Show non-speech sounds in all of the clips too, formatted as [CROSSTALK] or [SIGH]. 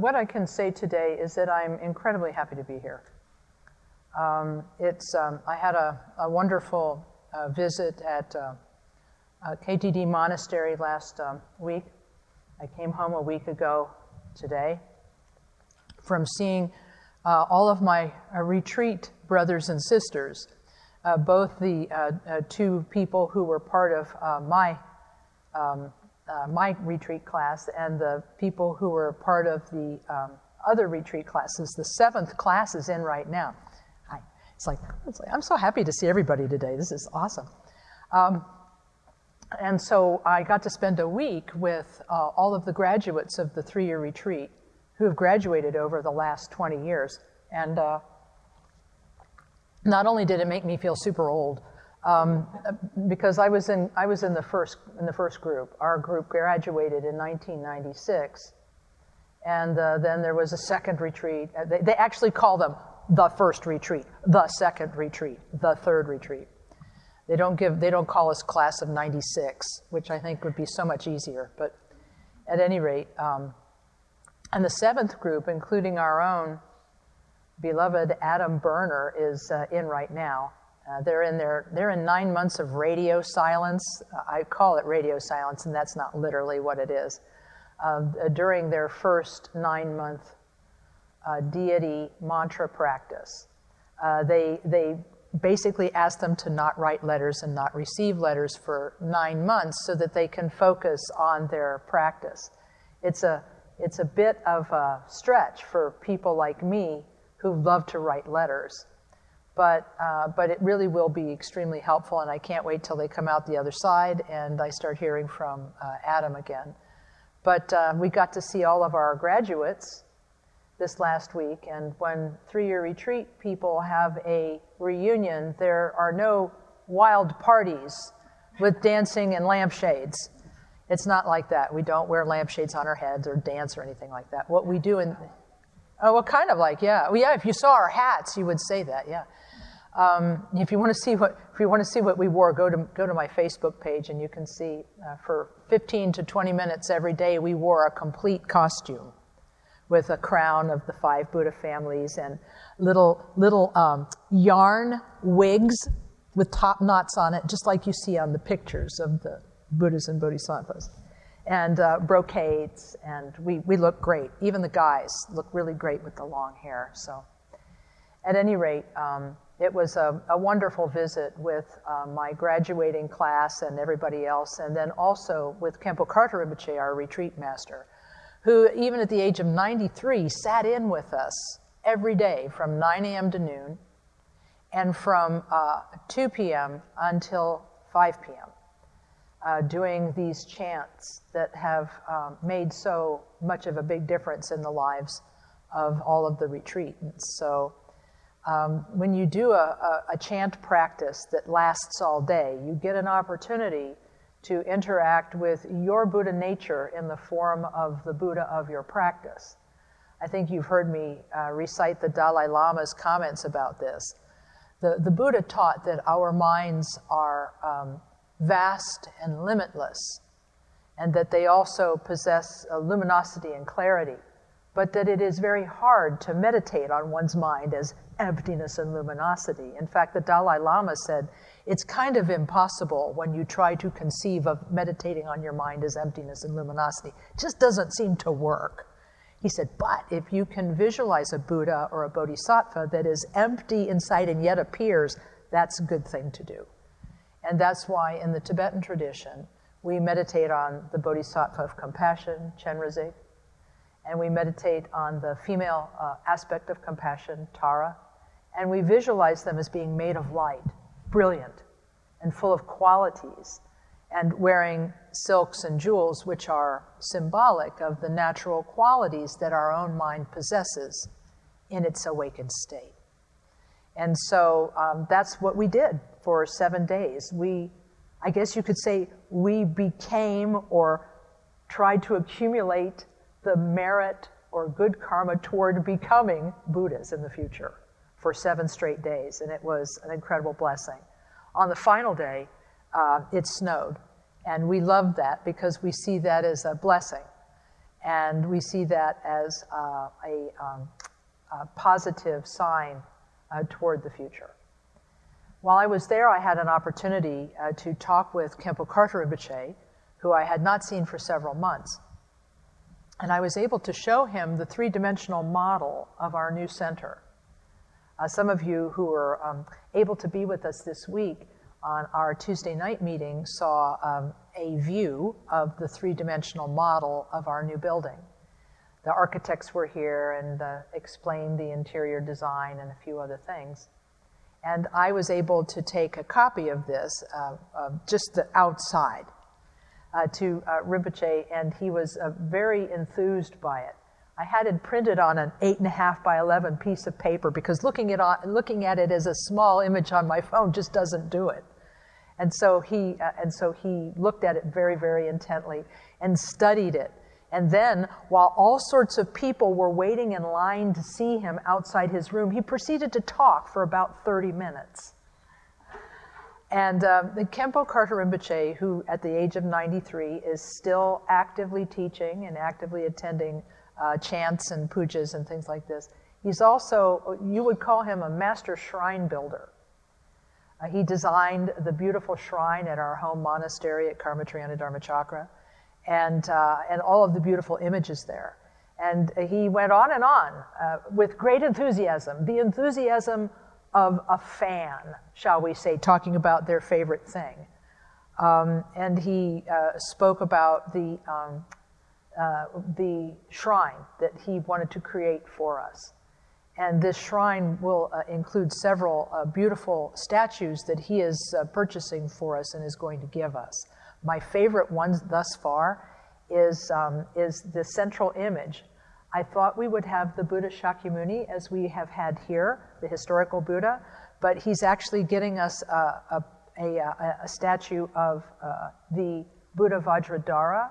what I can say today is that I'm incredibly happy to be here. Um, it's, um, I had a, a wonderful uh, visit at uh, KTD Monastery last um, week. I came home a week ago today from seeing uh, all of my uh, retreat brothers and sisters, uh, both the uh, two people who were part of my um, my retreat class and the people who were part of the um, other retreat classes. The seventh class is in right now. It's like, it's like I'm so happy to see everybody today. This is awesome. Um, and so I got to spend a week with uh, all of the graduates of the three year retreat who have graduated over the last 20 years. And uh, not only did it make me feel super old, um, because I was in I was in the first in the first group. Our group graduated in 1996, and uh, then there was a second retreat. Uh, they, they actually call them the first retreat, the second retreat, the third retreat. They don't give, they don't call us class of 96, which I think would be so much easier. But at any rate, um, and the seventh group, including our own beloved Adam Berner, is uh, in right now. Uh, they're in their, they're in nine months of radio silence. Uh, I call it radio silence, and that's not literally what it is. Um, uh, during their first nine month uh, deity mantra practice, uh, they they basically ask them to not write letters and not receive letters for nine months so that they can focus on their practice. It's a, it's a bit of a stretch for people like me who love to write letters. But, uh, but it really will be extremely helpful, and I can't wait till they come out the other side and I start hearing from uh, Adam again. But uh, we got to see all of our graduates this last week, and when three year retreat people have a reunion, there are no wild parties with dancing and lampshades. It's not like that. We don't wear lampshades on our heads or dance or anything like that. What we do in, oh, well, kind of like, yeah. Well, yeah, if you saw our hats, you would say that, yeah. Um, if you want to see what if you want to see what we wore, go to go to my Facebook page and you can see uh, for 15 to 20 minutes every day we wore a complete costume with a crown of the five Buddha families and little, little um, yarn wigs with top knots on it, just like you see on the pictures of the Buddhas and Bodhisattvas. And uh, brocades, and we, we look great. Even the guys look really great with the long hair. So, at any rate, um, it was a, a, wonderful visit with uh, my graduating class and everybody else, and then also with Khenpo Karthar Rinpoche, our retreat master who, even at the age of 93, sat in with us every day from 9 a.m. to noon and from uh, 2 p.m. until 5 p.m., uh, doing these chants that have um, made so much of a big difference in the lives of all of the retreatants. So, um, when you do a, a, a chant practice that lasts all day, you get an opportunity to interact with your Buddha nature in the form of the Buddha of your practice. I think you've heard me uh, recite the Dalai Lama's comments about this. The, the Buddha taught that our minds are um, vast and limitless, and that they also possess luminosity and clarity, but that it is very hard to meditate on one's mind as emptiness and luminosity. In fact, the Dalai Lama said, it's kind of impossible when you try to conceive of meditating on your mind as emptiness and luminosity. It just doesn't seem to work. He said, but if you can visualize a Buddha or a Bodhisattva that is empty inside and yet appears, that's a good thing to do. And that's why in the Tibetan tradition, we meditate on the Bodhisattva of compassion, Chenrezig, and we meditate on the female uh, aspect of compassion, Tara, and we visualize them as being made of light brilliant and full of qualities, and wearing silks and jewels, which are symbolic of the natural qualities that our own mind possesses in its awakened state. And so um, that's what we did for seven days. We, I guess you could say, we became or tried to accumulate the merit or good karma toward becoming Buddhas in the future for seven straight days, and it was an incredible blessing. On the final day, uh, it snowed, and we loved that because we see that as a blessing. And we see that as uh, a, um, a, positive sign uh, toward the future. While I was there, I had an opportunity uh, to talk with Khenpo Karthar Rinpoche, who I had not seen for several months. And I was able to show him the three dimensional model of our new center. Uh, some of you who were um, able to be with us this week on our Tuesday night meeting saw um, a view of the three dimensional model of our new building. The architects were here and uh, explained the interior design and a few other things. And I was able to take a copy of this, uh, just the outside, uh, to uh, Rinpoche, and he was uh, very enthused by it. I had it printed on an eight and a half by eleven piece of paper because looking at, looking at it as a small image on my phone just doesn't do it. And so he uh, and so he looked at it very very intently and studied it. And then, while all sorts of people were waiting in line to see him outside his room, he proceeded to talk for about 30 minutes. And uh, Khenpo Karthar Rinpoche, who at the age of 93 is still actively teaching and actively attending uh, chants and pujas and things like this, he's also, you would call him a master shrine builder. Uh, he designed the beautiful shrine at our home monastery at Karma Triyana Dharmachakra and, uh, and all of the beautiful images there. And he went on and on uh, with great enthusiasm, the enthusiasm of a fan, shall we say, talking about their favorite thing. Um, and he uh, spoke about the, um, uh, the shrine that he wanted to create for us. And this shrine will uh, include several uh, beautiful statues that he is uh, purchasing for us and is going to give us. My favorite ones thus far is, um, is the central image I thought we would have the Buddha Shakyamuni as we have had here, the historical Buddha, but he's actually getting us a, a, a, a statue of uh, the Buddha Vajradhara,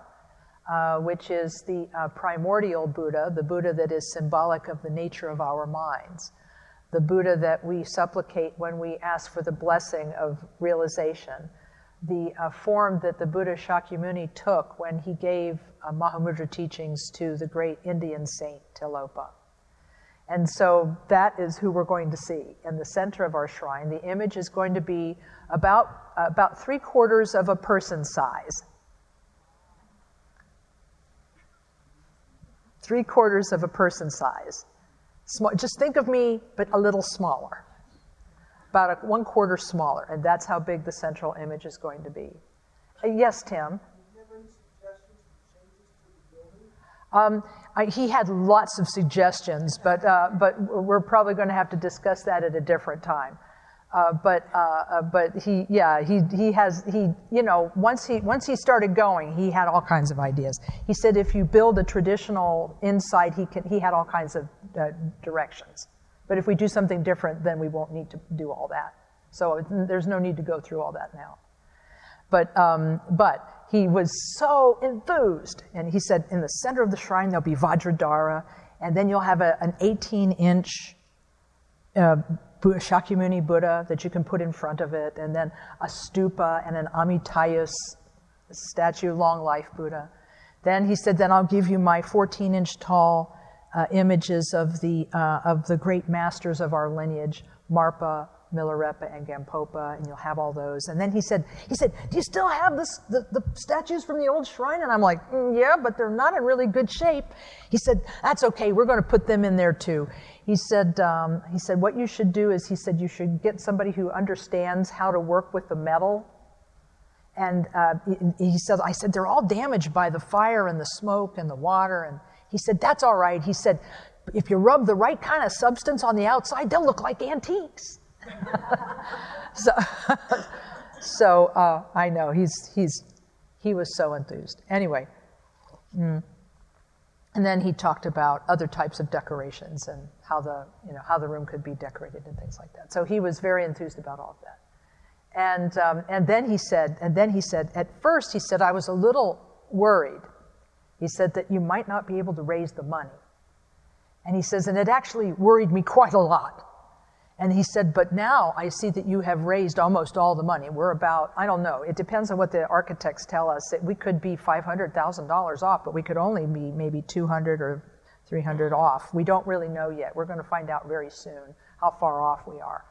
uh, which is the uh, primordial Buddha, the Buddha that is symbolic of the nature of our minds, the Buddha that we supplicate when we ask for the blessing of realization the uh, form that the Buddha Shakyamuni took when he gave uh, Mahamudra teachings to the great Indian saint Tilopa. And so that is who we're going to see in the center of our shrine. The image is going to be about, uh, about three quarters of a person size. Three quarters of a person size. Small, just think of me, but a little smaller about a, one quarter smaller, and that's how big the central image is going to be. Uh, yes, Tim? Um, I, he had lots of suggestions, but, uh, but we're probably going to have to discuss that at a different time. Uh, but uh, uh, but he yeah he he has he you know once he once he started going he had all kinds of ideas. He said if you build a traditional inside he can he had all kinds of uh, directions. But if we do something different, then we won't need to do all that. So there's no need to go through all that now. But, um, but he was so enthused. And he said, in the center of the shrine, there'll be Vajradhara, and then you'll have a, an 18 inch uh, Shakyamuni Buddha that you can put in front of it, and then a stupa and an Amitayus statue, long life Buddha. Then he said, then I'll give you my 14 inch tall uh, images of the, uh, of the great masters of our lineage, Marpa, Milarepa, and Gampopa, and you'll have all those. And then he said, he said, do you still have this, the, the statues from the old shrine? And I'm like, mm, yeah, but they're not in really good shape. He said, that's okay, we're going to put them in there too. He said, um, he said, what you should do is, he said, you should get somebody who understands how to work with the metal and uh, he says, I said, they're all damaged by the fire and the smoke and the water. And he said, That's all right. He said, If you rub the right kind of substance on the outside, they'll look like antiques. [LAUGHS] so [LAUGHS] so uh, I know he's, he's, he was so enthused. Anyway, mm. and then he talked about other types of decorations and how the, you know, how the room could be decorated and things like that. So he was very enthused about all of that. And, um, and then he said, and then he said, at first he said, I was a little worried he said that you might not be able to raise the money. And he says, and it actually worried me quite a lot. And he said, But now I see that you have raised almost all the money. We're about, I don't know, it depends on what the architects tell us. That We could be $500,000 off, but we could only be maybe 200 or 300 off. We don't really know yet. We're going to find out very soon how far off we are.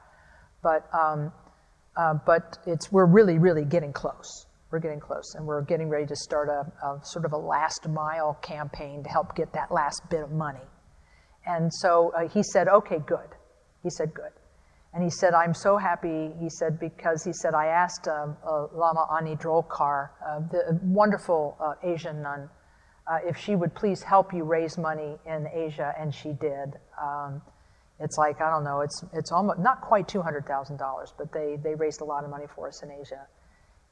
But, um, uh, but it's, we're really, really getting close. We're getting close, and we're getting ready to start a, a sort of a last mile campaign to help get that last bit of money. And so uh, he said, okay, good. He said, good. And he said, I'm so happy, he said, because he said, I asked um, uh, Lama Ani Drolkar, uh, the wonderful uh, Asian nun, uh, if she would please help you raise money in Asia, and she did. Um, it's like, I don't know, it's, it's almost, not quite $200,000, but they, they raised a lot of money for us in Asia.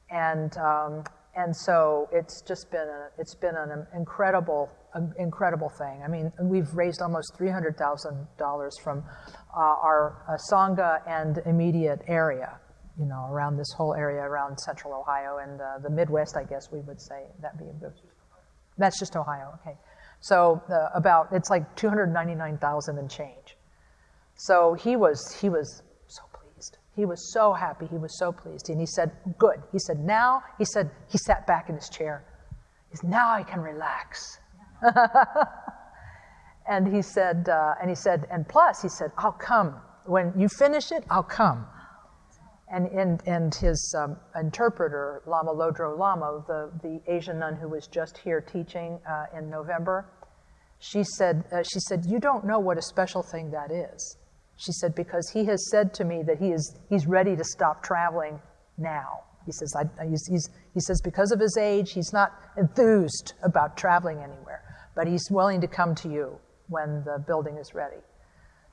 And, um, and so it's just been, a, it's been an incredible, incredible thing. I mean, we've raised almost $300,000 from uh, our uh, Sangha and immediate area, you know, around this whole area around central Ohio and uh, the Midwest, I guess we would say. That'd be a good, that's just Ohio, okay. So uh, about, it's like 299,000 and change. So he was, he was. He was so happy. He was so pleased. And he said, Good. He said, Now, he said, he sat back in his chair. He said, Now I can relax. [LAUGHS] and he said, uh, and he said, and plus, he said, I'll come. When you finish it, I'll come. And, and, and his um, interpreter, Lama Lodro Lhamo, the, the Asian nun who was just here teaching uh, in November, she said, uh, she said, You don't know what a special thing that is. She said, because he has said to me that he is, he's ready to stop traveling now. He says, I, he's, he's, he says, because of his age, he's not enthused about traveling anywhere, but he's willing to come to you when the building is ready.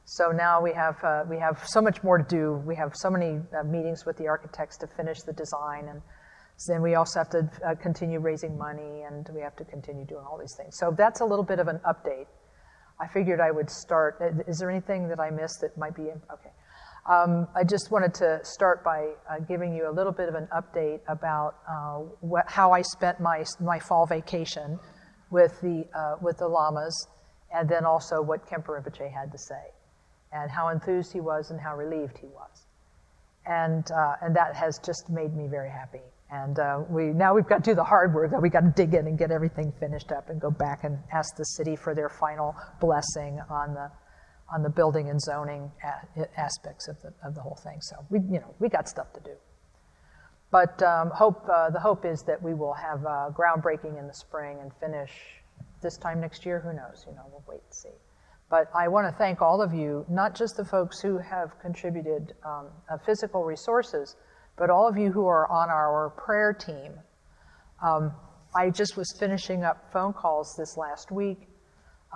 So now we have, uh, we have so much more to do. We have so many uh, meetings with the architects to finish the design, and then we also have to uh, continue raising money, and we have to continue doing all these things. So that's a little bit of an update. I figured I would start. Is there anything that I missed that might be okay? Um, I just wanted to start by uh, giving you a little bit of an update about uh, what, how I spent my my fall vacation with the uh, with the lamas, and then also what Khenpo Rinpoche had to say, and how enthused he was and how relieved he was, and uh, and that has just made me very happy. And uh, we, now we've got to do the hard work, that we've got to dig in and get everything finished up and go back and ask the city for their final blessing on the, on the building and zoning a- aspects of the, of the whole thing. So we, you know, we got stuff to do. But um, hope, uh, the hope is that we will have uh, groundbreaking in the spring and finish this time next year. Who knows? You know, we'll wait and see. But I want to thank all of you, not just the folks who have contributed um, uh, physical resources, but all of you who are on our prayer team, um, I just was finishing up phone calls this last week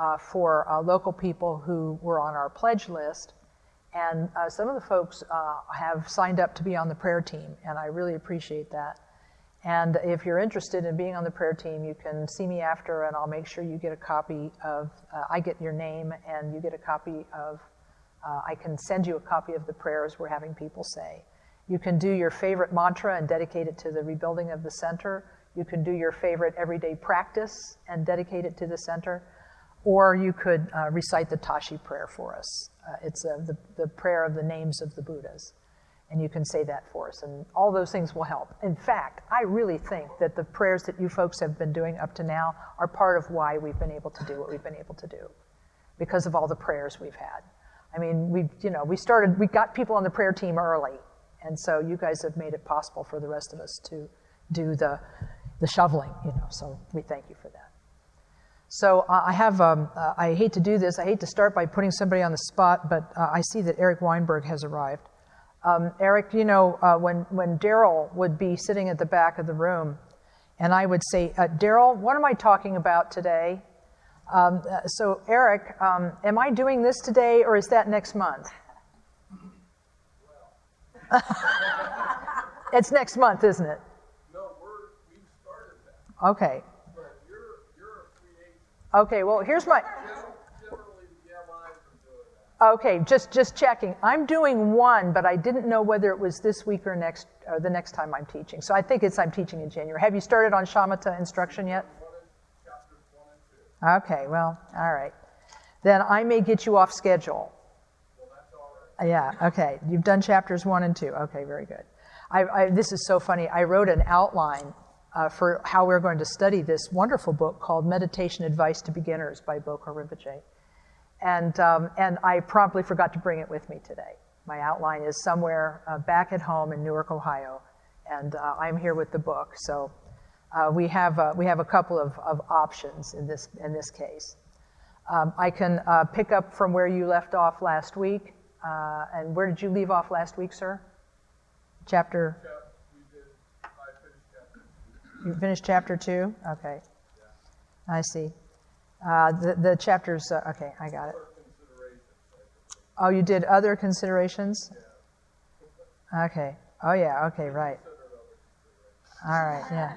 uh, for uh, local people who were on our pledge list. And uh, some of the folks uh, have signed up to be on the prayer team, and I really appreciate that. And if you're interested in being on the prayer team, you can see me after, and I'll make sure you get a copy of, uh, I get your name, and you get a copy of, uh, I can send you a copy of the prayers we're having people say. You can do your favorite mantra and dedicate it to the rebuilding of the center. You can do your favorite everyday practice and dedicate it to the center. Or you could uh, recite the Tashi prayer for us. Uh, it's uh, the, the prayer of the names of the Buddhas. And you can say that for us. And all those things will help. In fact, I really think that the prayers that you folks have been doing up to now are part of why we've been able to do what we've been able to do, because of all the prayers we've had. I mean, we, you know, we started, we got people on the prayer team early and so you guys have made it possible for the rest of us to do the, the shoveling, you know, so we thank you for that. So I have, um, uh, I hate to do this, I hate to start by putting somebody on the spot, but uh, I see that Eric Weinberg has arrived. Um, Eric, you know, uh, when, when Daryl would be sitting at the back of the room, and I would say, uh, Daryl, what am I talking about today? Um, uh, so, Eric, um, am I doing this today or is that next month? [LAUGHS] it's next month, isn't it? No, we're, we've started that. Okay. But you're, you're a free agent. Okay, well, here's my. Generally, the GMIs are doing that. Okay, just just checking. I'm doing one, but I didn't know whether it was this week or next or the next time I'm teaching. So I think it's I'm teaching in January. Have you started on shamatha instruction yet? One is chapters one and two. Okay, well, all right. Then I may get you off schedule. Yeah, okay. You've done chapters one and two. Okay, very good. I, I, this is so funny. I wrote an outline uh, for how we're going to study this wonderful book called Meditation Advice to Beginners by Bokar Rinpoche. And, um, and I promptly forgot to bring it with me today. My outline is somewhere uh, back at home in Newark, Ohio, and uh, I'm here with the book. So uh, we, have, uh, we have a couple of, of options in this, in this case. Um, I can uh, pick up from where you left off last week. Uh, and where did you leave off last week, sir? Chapter? You finished chapter two? Okay. I see. Uh, the, the chapters, uh, okay, I got it. Oh, you did other considerations? Okay. Oh, yeah, okay, right. All right, yeah.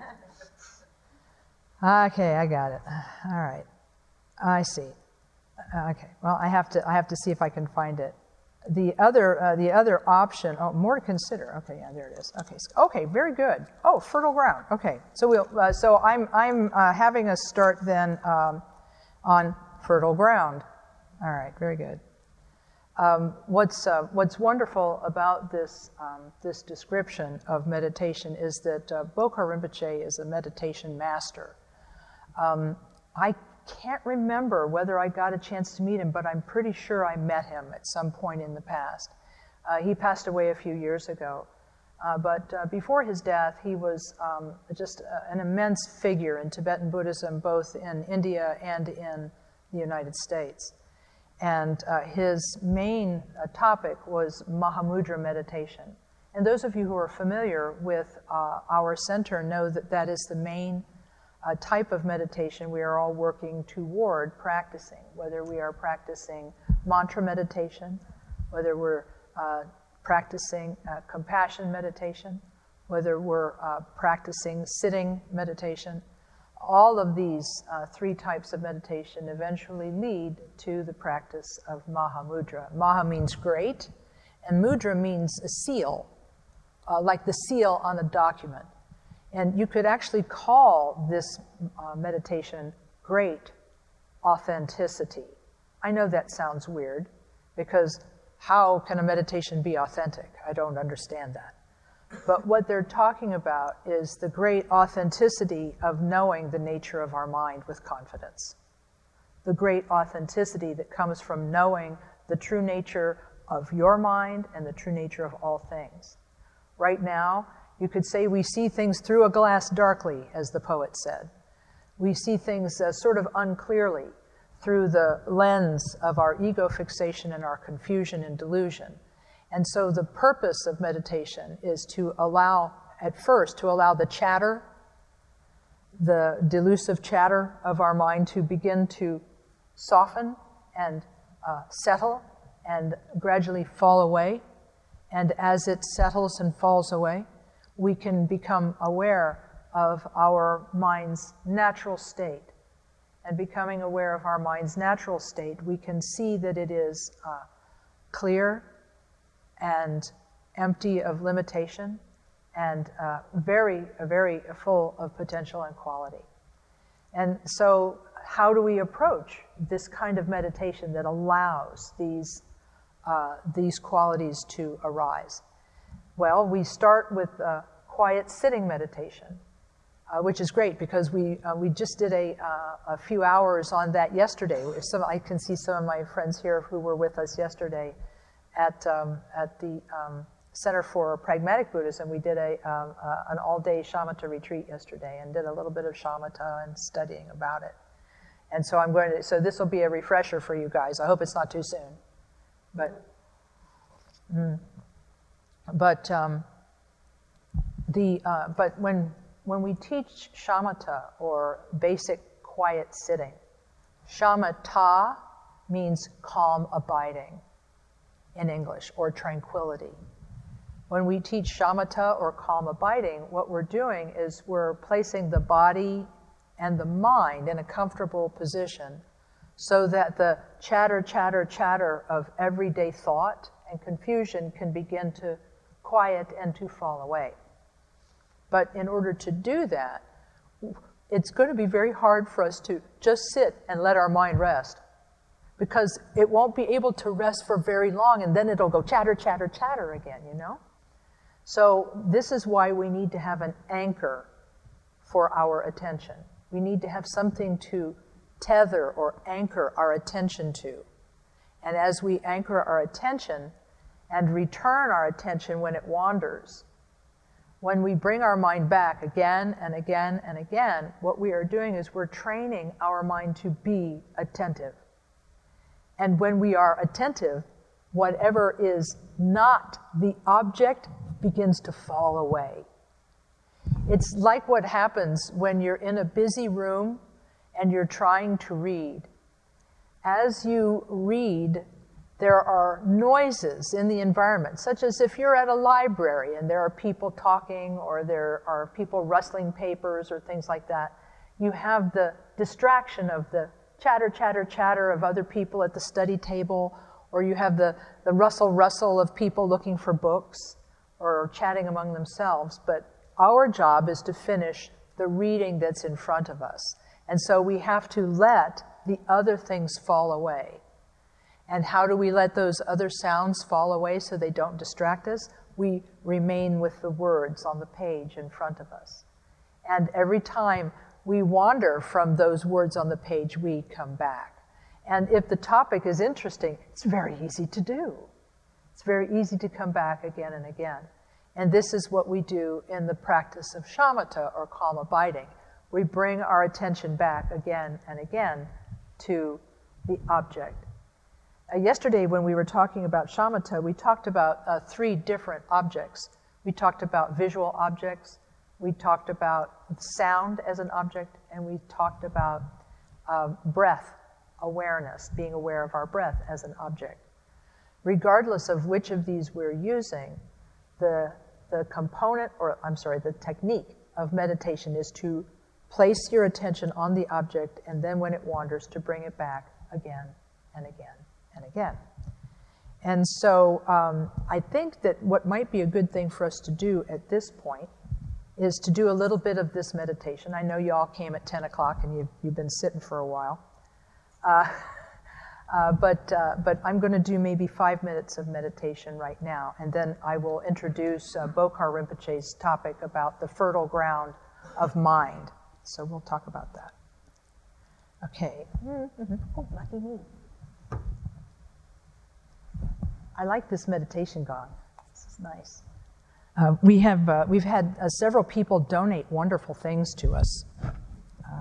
Okay, I got it. All right. I see. Okay. Well, I have to I have to see if I can find it. The other uh, the other option. Oh, more to consider. Okay, yeah, there it is. Okay. Okay. Very good. Oh, fertile ground. Okay. So we'll. Uh, so I'm I'm uh, having us start then um, on fertile ground. All right. Very good. Um, what's uh, what's wonderful about this um, this description of meditation is that uh, Bokar Rinpoche is a meditation master. Um, I can't remember whether I got a chance to meet him, but I'm pretty sure I met him at some point in the past. Uh, he passed away a few years ago. Uh, but uh, before his death, he was um, just an immense figure in Tibetan Buddhism, both in India and in the United States. And uh, his main uh, topic was Mahamudra meditation. And those of you who are familiar with uh, our center know that that is the main a type of meditation we are all working toward practicing, whether we are practicing mantra meditation, whether we're uh, practicing uh, compassion meditation, whether we're uh, practicing sitting meditation. All of these uh, three types of meditation eventually lead to the practice of Mahamudra. Maha means great, and mudra means a seal, uh, like the seal on a document. And you could actually call this uh, meditation great authenticity. I know that sounds weird because how can a meditation be authentic? I don't understand that. But what they're talking about is the great authenticity of knowing the nature of our mind with confidence. The great authenticity that comes from knowing the true nature of your mind and the true nature of all things. Right now, you could say we see things through a glass darkly, as the poet said. We see things uh, sort of unclearly through the lens of our ego fixation and our confusion and delusion. And so the purpose of meditation is to allow, at first, to allow the chatter, the delusive chatter of our mind to begin to soften and uh, settle and gradually fall away. And as it settles and falls away, we can become aware of our mind's natural state. And becoming aware of our mind's natural state, we can see that it is uh, clear and empty of limitation and uh, very, very full of potential and quality. And so, how do we approach this kind of meditation that allows these, uh, these qualities to arise? Well, we start with uh, quiet sitting meditation, uh, which is great because we, uh, we just did a, uh, a few hours on that yesterday. Some, I can see some of my friends here who were with us yesterday at, um, at the um, Center for Pragmatic Buddhism. We did a, um, uh, an all day shamatha retreat yesterday and did a little bit of shamatha and studying about it. And so I'm going to, so this will be a refresher for you guys. I hope it's not too soon. But, mm, but, um, the, uh, but when, when we teach shamatha or basic quiet sitting, shamatha means calm abiding in English or tranquility. When we teach shamatha or calm abiding, what we're doing is we're placing the body and the mind in a comfortable position so that the chatter, chatter, chatter of everyday thought and confusion can begin to quiet and to fall away. But in order to do that, it's going to be very hard for us to just sit and let our mind rest. because it won't be able to rest for very long and then it'll go chatter, chatter, chatter again, you know? So, this is why we need to have an anchor for our attention. We need to have something to tether or anchor our attention to. And as we anchor our attention and return our attention when it wanders, when we bring our mind back again and again and again, what we are doing is we're training our mind to be attentive. And when we are attentive, whatever is not the object begins to fall away. It's like what happens when you're in a busy room and you're trying to read. As you read, there are noises in the environment, such as if you're at a library and there are people talking or there are people rustling papers or things like that. You have the distraction of the chatter, chatter, chatter of other people at the study table, or you have the, the rustle, rustle of people looking for books or chatting among themselves. But our job is to finish the reading that's in front of us. And so we have to let the other things fall away. And how do we let those other sounds fall away so they don't distract us? We remain with the words on the page in front of us. And every time we wander from those words on the page, we come back. And if the topic is interesting, it's very easy to do. It's very easy to come back again and again. And this is what we do in the practice of shamatha or calm abiding. We bring our attention back again and again to the object. Yesterday, when we were talking about shamatha, we talked about uh, three different objects. We talked about visual objects, we talked about sound as an object, and we talked about uh, breath awareness, being aware of our breath as an object. Regardless of which of these we're using, the, the component, or I'm sorry, the technique of meditation is to place your attention on the object and then when it wanders, to bring it back again and again and again. And so um, I think that what might be a good thing for us to do at this point is to do a little bit of this meditation. I know you all came at 10 o'clock and you've, you've been sitting for a while. Uh, [LAUGHS] uh, but, uh, but I'm going to do maybe five minutes of meditation right now, and then I will introduce uh, Bokar Rinpoche's topic about the fertile ground of mind. So we'll talk about that. Okay. Mm-hmm. Oh, lucky me. I like this meditation gong. This is nice. Uh, we have, uh, we've had uh, several people donate wonderful things to us uh,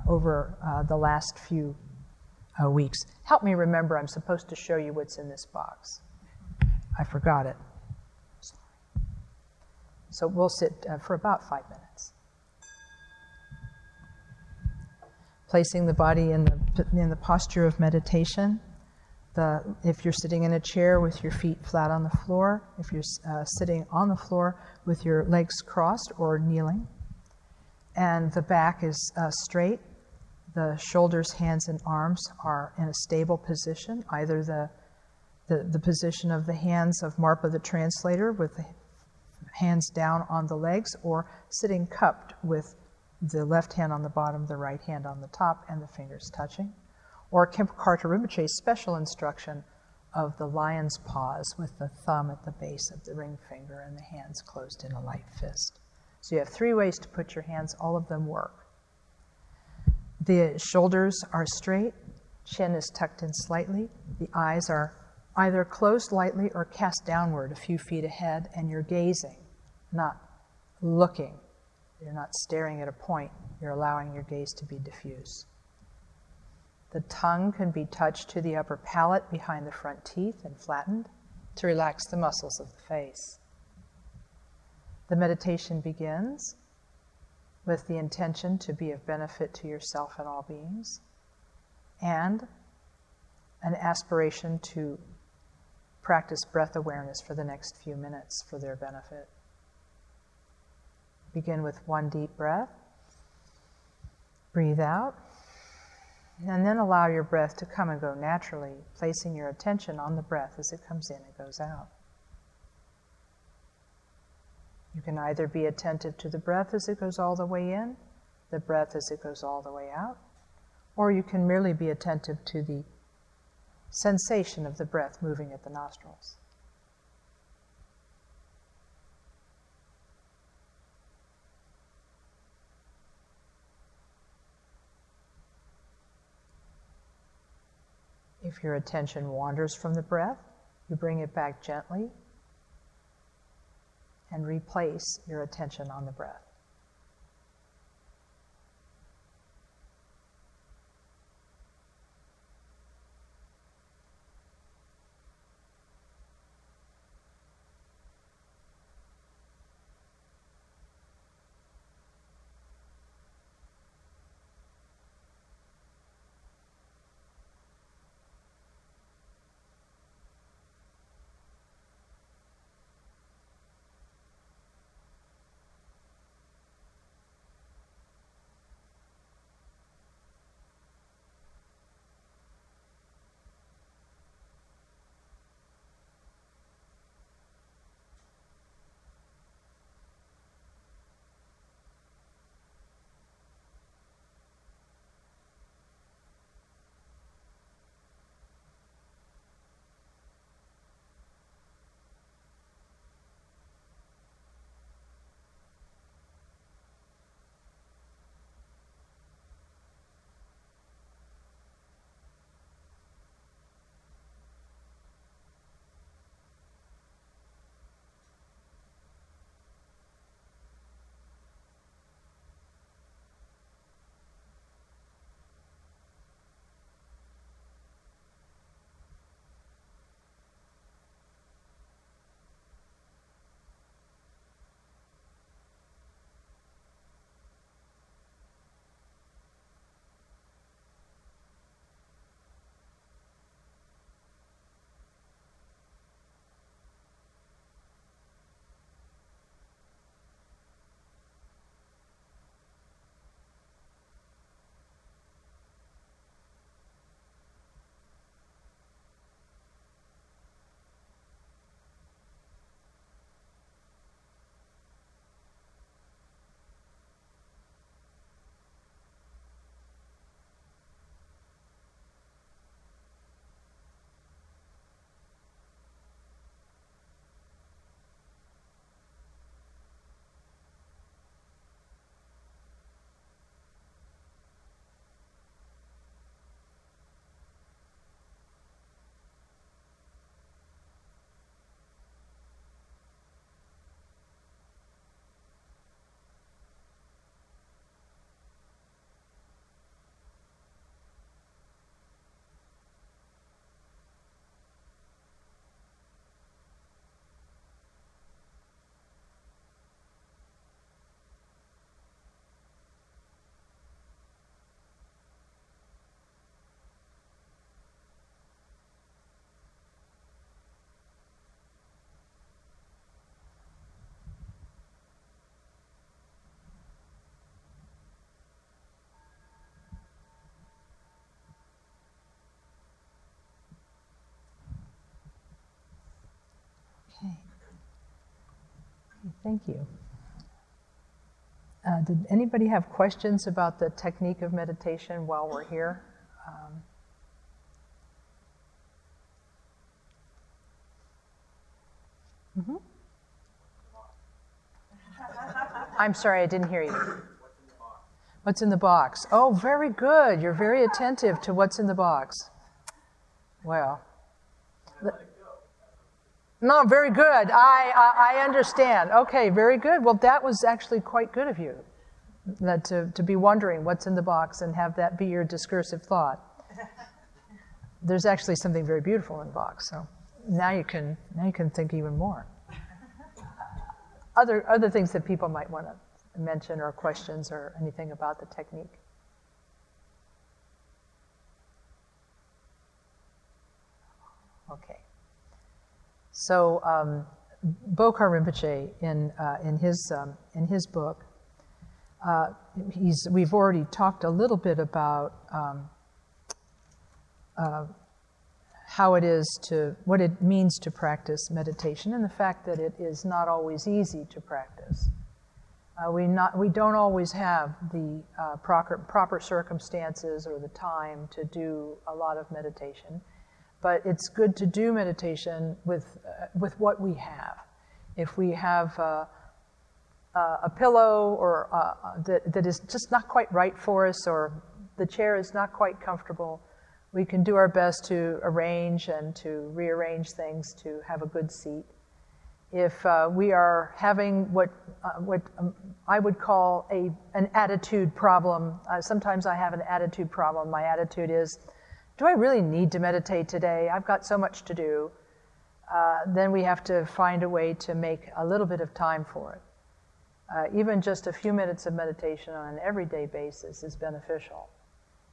over uh, the last few uh, weeks. Help me remember, I'm supposed to show you what's in this box. I forgot it. So we'll sit for about five minutes. Placing the body in the, in the posture of meditation the, if you're sitting in a chair with your feet flat on the floor, if you're uh, sitting on the floor with your legs crossed or kneeling, and the back is uh, straight, the shoulders, hands, and arms are in a stable position, either the, the, the position of the hands of Marpa the translator with the hands down on the legs, or sitting cupped with the left hand on the bottom, the right hand on the top, and the fingers touching or Karthar Rinpoche's special instruction of the lion's paws with the thumb at the base of the ring finger and the hands closed in a light fist. So you have three ways to put your hands, all of them work. The shoulders are straight, chin is tucked in slightly, the eyes are either closed lightly or cast downward a few feet ahead, and you're gazing, not looking. You're not staring at a point, you're allowing your gaze to be diffuse. The tongue can be touched to the upper palate behind the front teeth and flattened to relax the muscles of the face. The meditation begins with the intention to be of benefit to yourself and all beings, and an aspiration to practice breath awareness for the next few minutes for their benefit. Begin with one deep breath. Breathe out. And then allow your breath to come and go naturally, placing your attention on the breath as it comes in and goes out. You can either be attentive to the breath as it goes all the way in, the breath as it goes all the way out, or you can merely be attentive to the sensation of the breath moving at the nostrils. If your attention wanders from the breath, you bring it back gently and replace your attention on the breath. Okay. Thank you. Uh, did anybody have questions about the technique of meditation while we're here? Um, mm-hmm. I'm sorry, I didn't hear you. What's in the box? Oh, very good. You're very attentive to what's in the box. Well, no, very good. I, I, I, understand. Okay, very good. Well, that was actually quite good of you that to, to be wondering what's in the box and have that be your discursive thought. [LAUGHS] There's actually something very beautiful in the box. So now you can, now you can think even more. [LAUGHS] Other, other things that people might want to mention or questions or anything about the technique. Okay. So um, Bokar Rinpoche, in, uh, in, his, um, in his book, uh, he's, we've already talked a little bit about um, uh, how it is to, what it means to practice meditation and the fact that it is not always easy to practice. Uh, we, not, we don't always have the uh, proper, proper circumstances or the time to do a lot of meditation. But it's good to do meditation with, uh, with what we have. If we have uh, uh, a pillow or uh, uh, that, that is just not quite right for us, or the chair is not quite comfortable, we can do our best to arrange and to rearrange things to have a good seat. If uh, we are having what, uh, what um, I would call a, an attitude problem, uh, sometimes I have an attitude problem. My attitude is, do I really need to meditate today? I've got so much to do. Uh, then we have to find a way to make a little bit of time for it. Uh, even just a few minutes of meditation on an everyday basis is beneficial.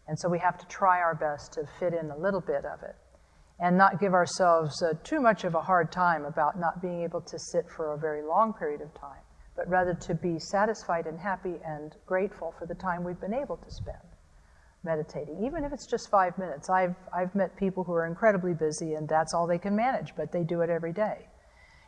And so we have to try our best to fit in a little bit of it and not give ourselves uh, too much of a hard time about not being able to sit for a very long period of time, but rather to be satisfied and happy and grateful for the time we've been able to spend meditating, even if it's just five minutes. I've, I've met people who are incredibly busy and that's all they can manage, but they do it every day.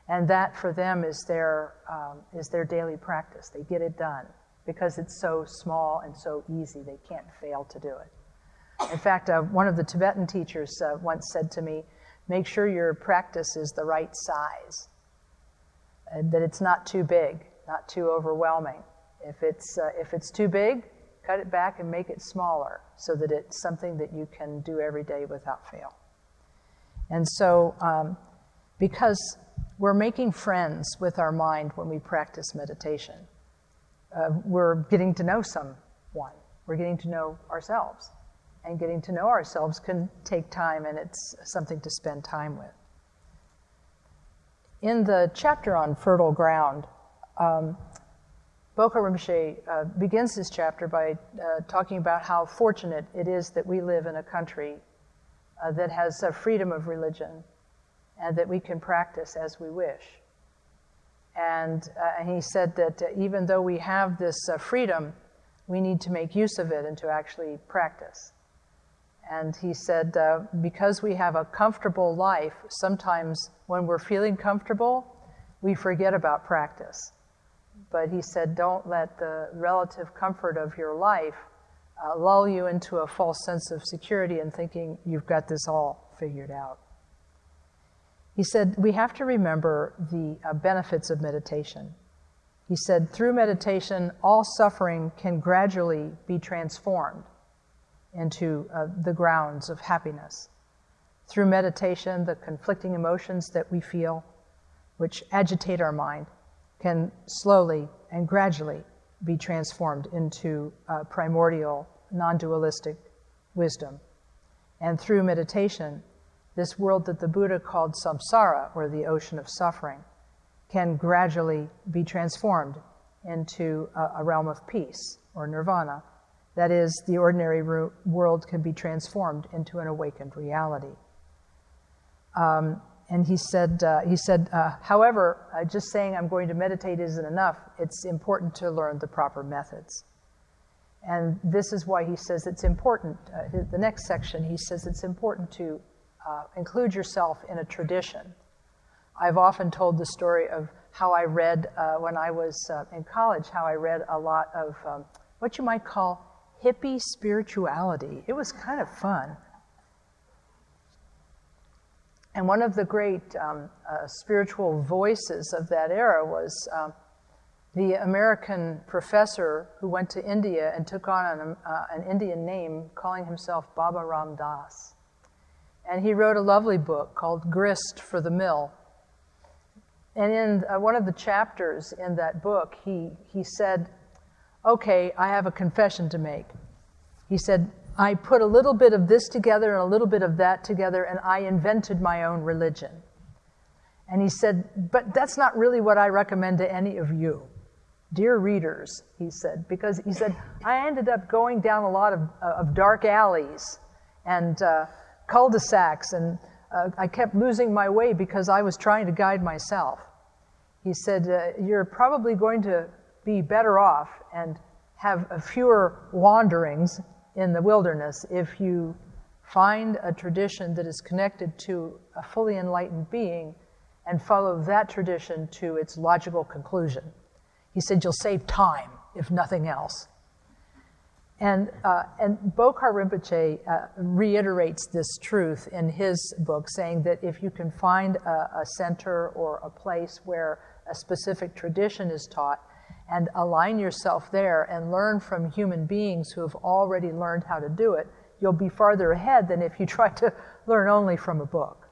And that for them is their, um, is their daily practice. They get it done because it's so small and so easy, they can't fail to do it. In fact, uh, one of the Tibetan teachers uh, once said to me, make sure your practice is the right size, and that it's not too big, not too overwhelming. If it's, uh, if it's too big, cut it back and make it smaller so that it's something that you can do every day without fail. And so, um, because we're making friends with our mind when we practice meditation, uh, we're getting to know someone, we're getting to know ourselves. And getting to know ourselves can take time, and it's something to spend time with. In the chapter on fertile ground, um, Bokar Rinpoche uh, begins this chapter by uh, talking about how fortunate it is that we live in a country uh, that has freedom of religion and that we can practice as we wish. And, uh, and he said that uh, even though we have this uh, freedom, we need to make use of it and to actually practice. And he said, uh, because we have a comfortable life, sometimes when we're feeling comfortable, we forget about practice. But he said, don't let the relative comfort of your life uh, lull you into a false sense of security and thinking you've got this all figured out. He said, we have to remember the uh, benefits of meditation. He said, through meditation, all suffering can gradually be transformed into uh, the grounds of happiness. Through meditation, the conflicting emotions that we feel, which agitate our mind, can slowly and gradually be transformed into uh, primordial, non dualistic wisdom. And through meditation, this world that the Buddha called samsara, or the ocean of suffering, can gradually be transformed into a, a realm of peace, or nirvana, that is, the ordinary world can be transformed into an awakened reality. Um, and he said, uh, he said uh, however, uh, just saying I'm going to meditate isn't enough. It's important to learn the proper methods. And this is why he says it's important. Uh, the next section, he says it's important to uh, include yourself in a tradition. I've often told the story of how I read uh, when I was in college, how I read a lot of um, what you might call hippie spirituality. It was kind of fun. And one of the great um, uh, spiritual voices of that era was um, the American professor who went to India and took on an, uh, an, Indian name, calling himself Baba Ram Dass. And he wrote a lovely book called Grist for the Mill. And in uh, one of the chapters in that book, he, he said, okay, I have a confession to make. He said, I put a little bit of this together and a little bit of that together, and I invented my own religion. And he said, But that's not really what I recommend to any of you. Dear readers, he said, because he said, I ended up going down a lot of, uh, of dark alleys and uh, cul de sacs, and uh, I kept losing my way because I was trying to guide myself. He said, uh, You're probably going to be better off and have fewer wanderings in the wilderness if you find a tradition that is connected to a fully enlightened being and follow that tradition to its logical conclusion. He said you'll save time, if nothing else. And, uh, and Bokar Rinpoche uh, reiterates this truth in his book, saying that if you can find a, a, center or a place where a specific tradition is taught and align yourself there and learn from human beings who have already learned how to do it, you'll be farther ahead than if you [LAUGHS] try to learn only from a book.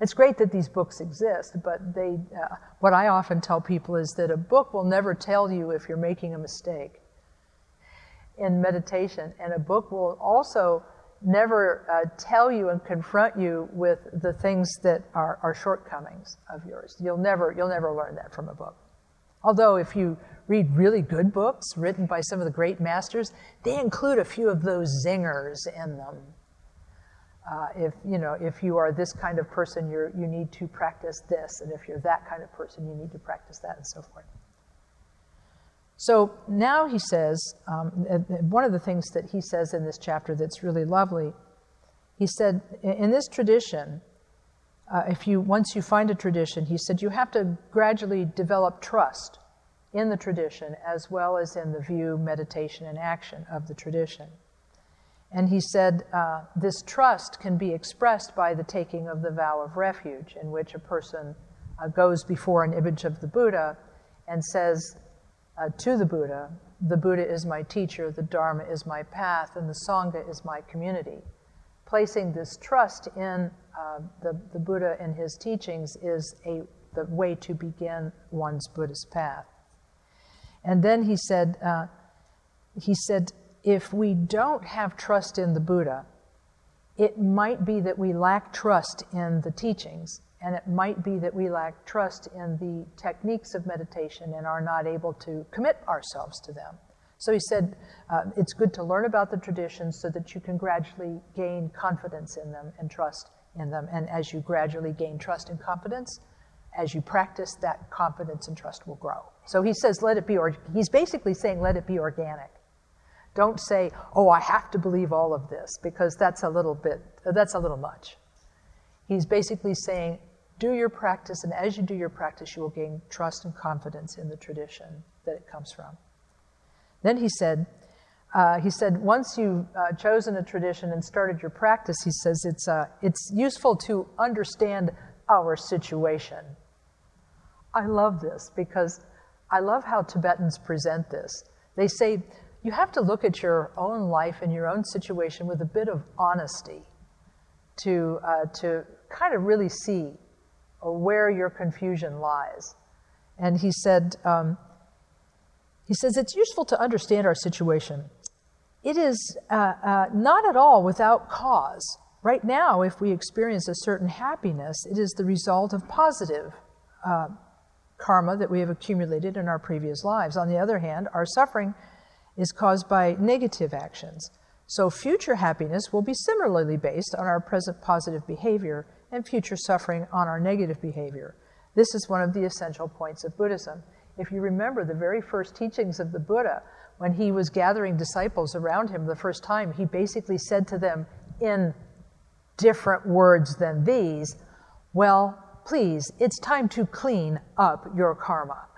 It's great that these books exist, but they, uh, what I often tell people is that a book will never tell you if you're making a mistake in meditation, and a book will also never uh, tell you and confront you with the things that are, are shortcomings of yours. You'll never, you'll never learn that from a book. Although, if you read really good books written by some of the great masters, they include a few of those zingers in them. Uh, if you know, if you are this kind of person, you you need to practice this, and if you're that kind of person, you need to practice that, and so forth. So now he says, um, one of the things that he says in this chapter that's really lovely, he said, in this tradition, uh, if you once you find a tradition, he said you have to gradually develop trust in the tradition as well as in the view, meditation, and action of the tradition. And he said uh, this trust can be expressed by the taking of the vow of refuge, in which a person uh, goes before an image of the Buddha and says uh, to the Buddha, The Buddha is my teacher, the Dharma is my path, and the Sangha is my community. Placing this trust in uh, the, the Buddha and his teachings is a, the way to begin one's Buddhist path. And then he said, uh, he said, if we don't have trust in the Buddha, it might be that we lack trust in the teachings, and it might be that we lack trust in the techniques of meditation and are not able to commit ourselves to them. So he said, uh, it's good to learn about the traditions so that you can gradually gain confidence in them and trust in them. And as you gradually gain trust and confidence, as you practice, that confidence and trust will grow. So he says, let it be, or he's basically saying, let it be organic. Don't say, oh, I have to believe all of this, because that's a little bit, that's a little much. He's basically saying, do your practice, and as you do your practice, you will gain trust and confidence in the tradition that it comes from. Then he said, uh, he said, once you've uh, chosen a tradition and started your practice, he says it's, uh, it's useful to understand our situation. I love this because I love how Tibetans present this. They say, you have to look at your own life and your own situation with a bit of honesty to, uh, to kind of really see where your confusion lies. And he said, um, he says, it's useful to understand our situation. It is uh, uh, not at all without cause. Right now, if we experience a certain happiness, it is the result of positive uh, karma that we have accumulated in our previous lives. On the other hand, our suffering is caused by negative actions. So, future happiness will be similarly based on our present positive behavior and future suffering on our negative behavior. This is one of the essential points of Buddhism. If you remember the very first teachings of the Buddha, when he was gathering disciples around him the first time, he basically said to them in different words than these, Well, please, it's time to clean up your karma.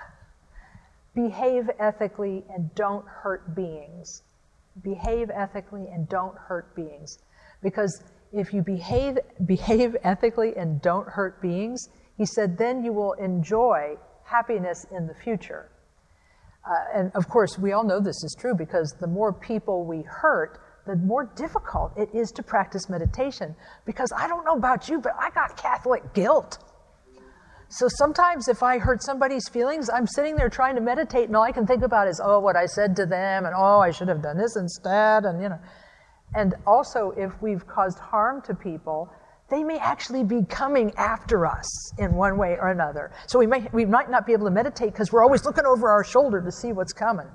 Behave ethically and don't hurt beings. Behave ethically and don't hurt beings. Because if you behave, [LAUGHS] behave ethically and don't hurt beings, he said, then you will enjoy happiness in the future. Uh, and of course, we all know this is true because the more people we hurt, the more difficult it is to practice meditation. Because I don't know about you, but I got Catholic guilt. So sometimes if I hurt somebody's feelings, I'm sitting there trying to meditate, and all I can think about is, oh, what I said to them, and oh, I should have done this instead, and you know. And also, if we've caused harm to people, they may actually be coming after us in one way or another. So we might, we might not be able to meditate because we're always looking over our shoulder to see what's coming.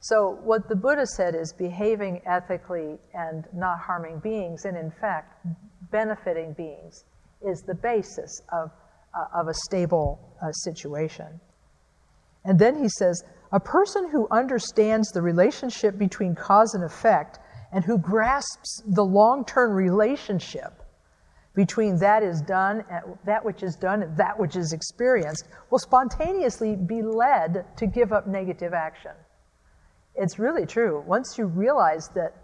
So, what the Buddha said is behaving ethically and not harming beings, and in fact, benefiting beings, is the basis of uh, of a stable uh, situation. And then he says, a person who understands the relationship between cause and effect and who grasps the long term relationship between that is done that which is done and that which is experienced will spontaneously be led to give up negative action. It's really true. Once you realize that,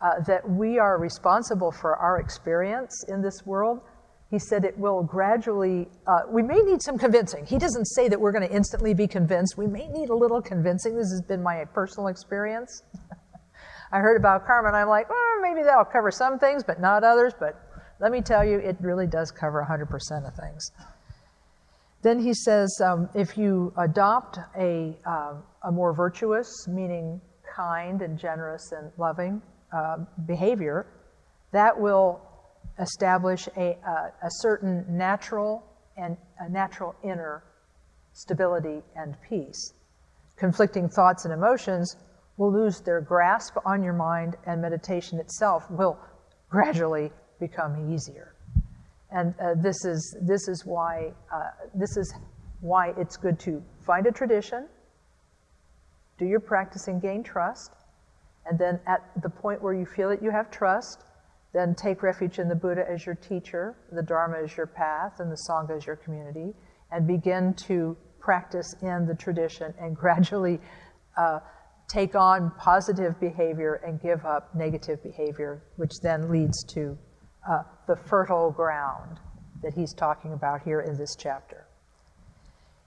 uh, that we are responsible for our experience in this world, he said it will gradually, uh, we may need some convincing. He doesn't say that we're going to instantly be convinced. We may need a little convincing. This has been my personal experience. [LAUGHS] I heard about karma and I'm like, well, maybe that'll cover some things, but not others. But let me tell you, it really does cover 100% of things. Then he says um, if you adopt a, uh, a more virtuous, meaning kind and generous and loving uh, behavior, that will establish a, uh, a certain natural and a natural inner stability and peace. Conflicting thoughts and emotions will lose their grasp on your mind, and meditation itself will [LAUGHS] gradually become easier. And uh, this is this is why uh, this is why it's good to find a tradition, do your practice, and gain trust. And then at the point where you feel that you have trust, then take refuge in the Buddha as your teacher, the Dharma as your path, and the Sangha as your community, and begin to practice in the tradition and [LAUGHS] gradually uh, take on positive behavior and give up negative behavior, which then leads to uh, the fertile ground that he's talking about here in this chapter.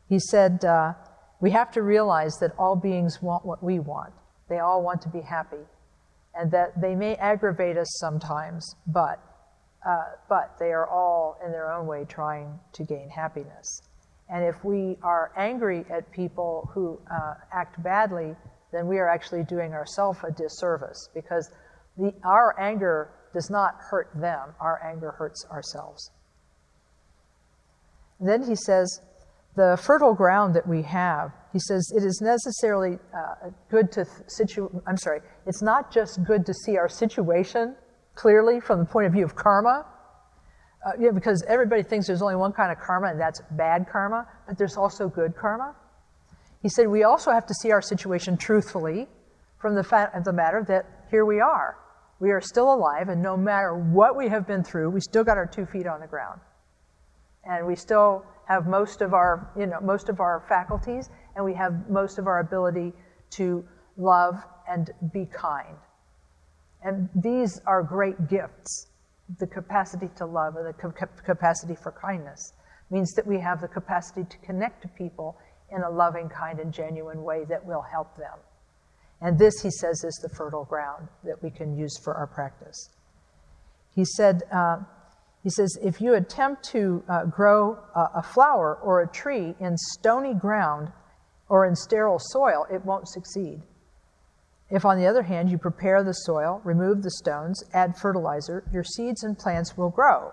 He said, uh, We have to realize that all beings want what we want. They all want to be happy and that they may aggravate us sometimes, but, uh, but they are all in their own way trying to gain happiness. And if we are angry at people who uh, act badly, then we are actually doing ourselves a disservice because the, our anger does not hurt them, our anger hurts ourselves. And then he says, the fertile ground that we have, he says, it is necessarily uh, good to situ. I'm sorry, it's not just good to see our situation clearly from the point of view of karma. Uh, yeah, because everybody thinks there's only one kind of karma, and that's bad karma, but there's also good karma. He said we also have to see our situation truthfully from the fact of the matter that here we are. We are still alive, and no matter what we have been through, we still got our two feet on the ground. And we still have most of our, you know, most of our faculties, and we have most of our ability to love and be kind. And these are great gifts. The capacity to love and the capacity for kindness means that we have the capacity to connect to people in a loving, kind, and genuine way that will help them. And this, he says, is the fertile ground that we can use for our practice. He said, uh, he says, if you attempt to uh, grow a, a flower or a tree in stony ground or in sterile soil, it won't succeed. If, on the other hand, you prepare the soil, remove the stones, add fertilizer, your seeds and plants will grow.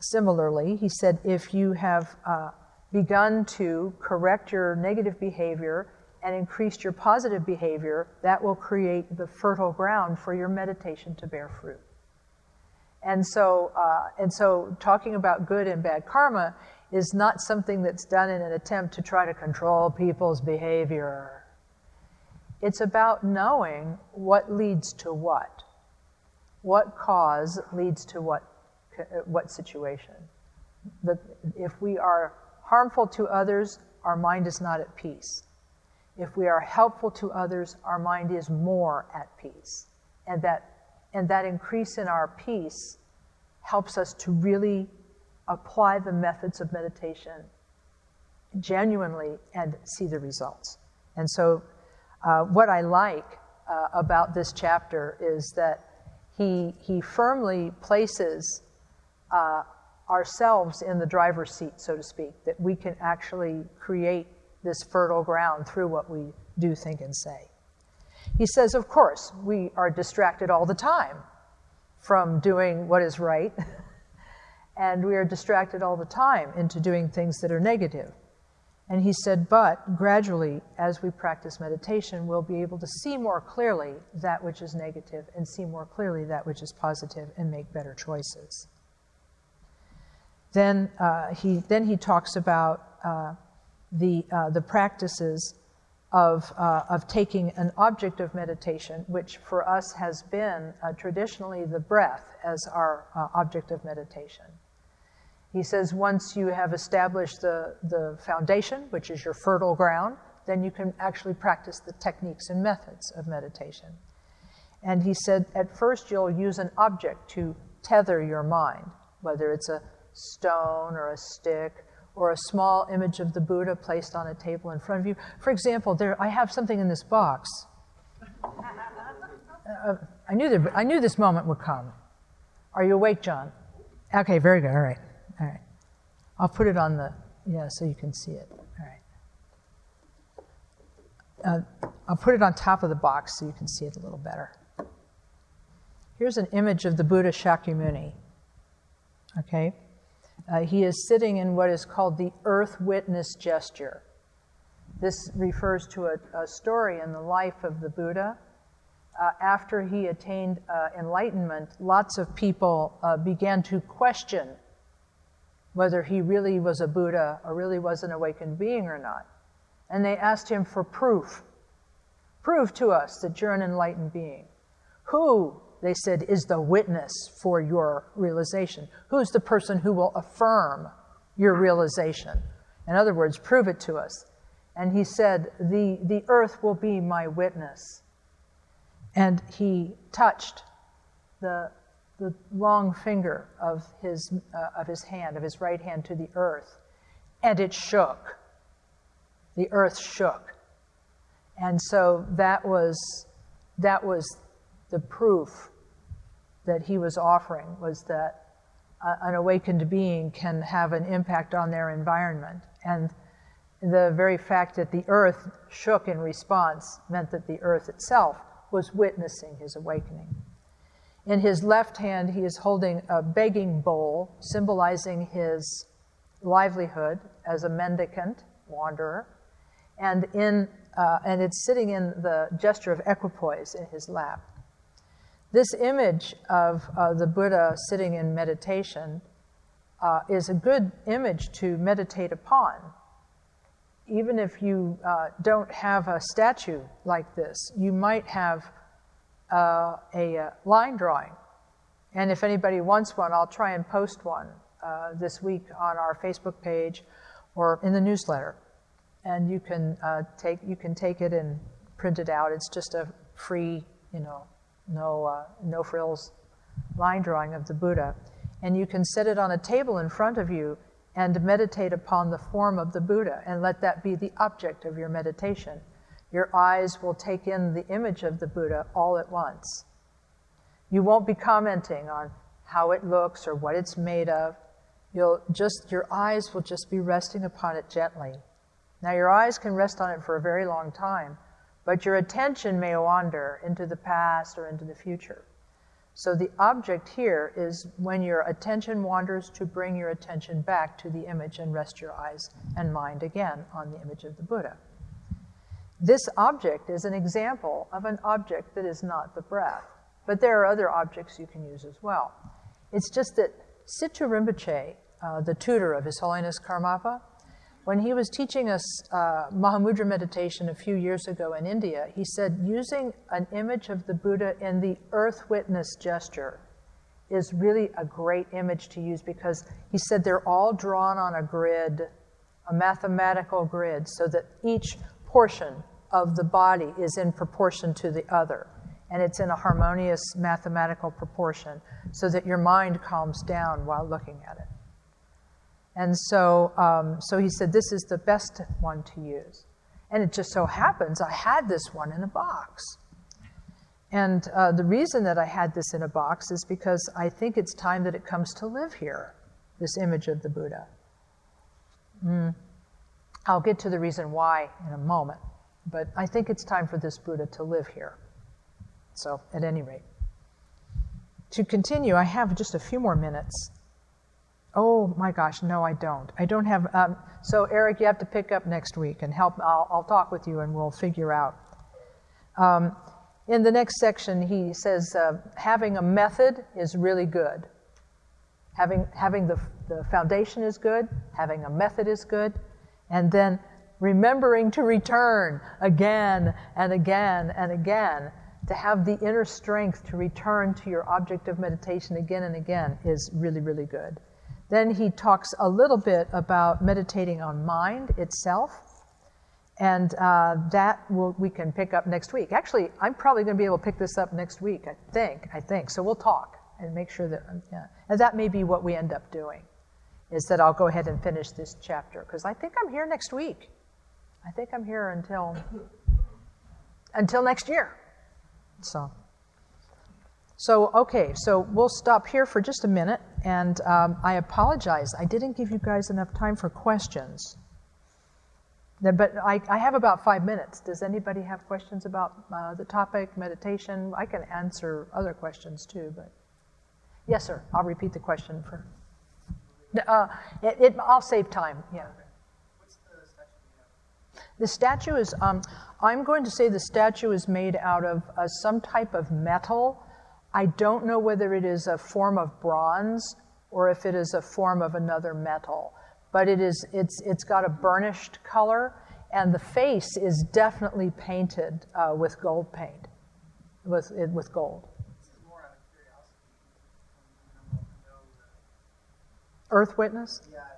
Similarly, he said, if you have uh, begun to correct your negative behavior and increased your positive behavior, that will create the fertile ground for your meditation to bear fruit. And so, uh, and so talking about good and bad karma is not something that's done in an attempt to try to control people's behavior. It's about knowing what leads to what. What cause leads to what, what situation. The, if we are harmful to others, our mind is not at peace. If we are helpful to others, our mind is more at peace. And that and that increase in our peace helps us to really apply the methods of meditation genuinely and see the results. And so, uh, what I like uh, about this chapter is that he, he firmly places uh, ourselves in the driver's seat, so to speak, that we can actually create this fertile ground through what we do, think, and say. He says, of course, we are distracted all the time from doing what is right, [LAUGHS] and we are distracted all the time into doing things that are negative. And he said, but gradually, as we practice meditation, we'll be able to see more clearly that which is negative and see more clearly that which is positive and make better choices. Then, uh, he, then he talks about uh, the, uh, the practices of, uh, of taking an object of meditation, which for us has been uh, traditionally the breath as our uh, object of meditation. He says once you have established the, the foundation, which is your fertile ground, then you can actually practice the techniques and methods of meditation. And he said, at first, you'll use an object to tether your mind, whether it's a stone or a stick or a small image of the Buddha placed on a table in front of you. For example, there, I have something in this box. Uh, I, knew that, I knew this moment would come. Are you awake, John? Okay, very good. All right. All right. I'll put it on the, yeah, so you can see it. All right. Uh, I'll put it on top of the box so you can see it a little better. Here's an image of the Buddha Shakyamuni. Okay? Uh, he is sitting in what is called the earth witness gesture. This refers to a, a story in the life of the Buddha. Uh, after he attained uh, enlightenment, lots of people uh, began to question whether he really was a Buddha or really was an awakened being or not. And they asked him for proof. Prove to us that you're an enlightened being. Who they said, is the witness for your realization? Who's the person who will affirm your realization? In other words, prove it to us. And he said, The, the earth will be my witness. And he touched the, the long finger of his, uh, of his hand, of his right hand, to the earth, and it shook. The earth shook. And so that was, that was the proof that he was offering was that an awakened being can have an impact on their environment. And the very fact that the earth shook in response meant that the earth itself was witnessing his awakening. In his left hand, he is holding a begging bowl, symbolizing his livelihood as a mendicant wanderer. And, in, uh, and it's sitting in the gesture of equipoise in his lap. This image of uh, the Buddha sitting in meditation uh, is a good image to meditate upon. Even if you uh, don't have a statue like this, you might have uh, a uh, line drawing. And if anybody wants one, I'll try and post one uh, this week on our Facebook page or in the newsletter. And you can, take, you can take it and print it out. It's just a free, you know, no, uh, no frills line drawing of the Buddha. And you can set it on a table in front of you and meditate upon the form of the Buddha and let that be the object of your meditation. Your eyes will take in the image of the Buddha all at once. You won't be commenting on how it looks or what it's made of. You'll just, your eyes will just be resting upon it gently. Now, your eyes can rest on it for a very long time, but your attention may wander into the past or into the future. So the object here is when your attention wanders to bring your attention back to the image and rest your eyes and mind again on the image of the Buddha. This object is an example of an object that is not the breath, but there are other objects you can use as well. It's just that Situ Rinpoche, uh, the tutor of His Holiness Karmapa, when he was teaching us uh, Mahamudra meditation a few years ago in India, he said using an image of the Buddha in the earth witness gesture is really a great image to use because he said they're all drawn on a grid, a mathematical grid, so that each portion of the body is in proportion to the other. And it's in a harmonious mathematical proportion so that your mind calms down while looking at it. And so, um, so he said, This is the best one to use. And it just so happens I had this one in a box. And uh, the reason that I had this in a box is because I think it's time that it comes to live here, this image of the Buddha. Mm. I'll get to the reason why in a moment, but I think it's time for this Buddha to live here. So, at any rate, to continue, I have just a few more minutes. Oh my gosh, no, I don't. I don't have. Um, so, Eric, you have to pick up next week and help. I'll, I'll talk with you and we'll figure out. Um, in the next section, he says uh, having a method is really good. Having, having the, the foundation is good, having a method is good, and then remembering to return again and again and again, to have the inner strength to return to your object of meditation again and again is really, really good. Then he talks a little bit about meditating on mind itself And uh, that will, we can pick up next week. Actually, I'm probably going to be able to pick this up next week, I think. I think. So we'll talk and make sure that, um, yeah. And that may be what we end up doing, is that I'll go ahead and finish this chapter, because I think I'm here next week. I think I'm here until, until next year. So. So, okay, so we'll stop here for just a minute, and um, I apologize. I didn't give you guys enough time for questions. But I, I have about five minutes. Does anybody have questions about uh, the topic, meditation? I can answer other questions too, but. Yes, sir. I'll repeat the question for. Uh, it, it, I'll save time, yeah. The statue is, um, I'm going to say the statue is made out of uh, some type of metal I don't know whether it is a form of bronze or if it is a form of another metal, but it is, it's, it's got a burnished color, and the face is definitely painted uh, with gold paint, with, it with gold. Earth Witness? Yeah.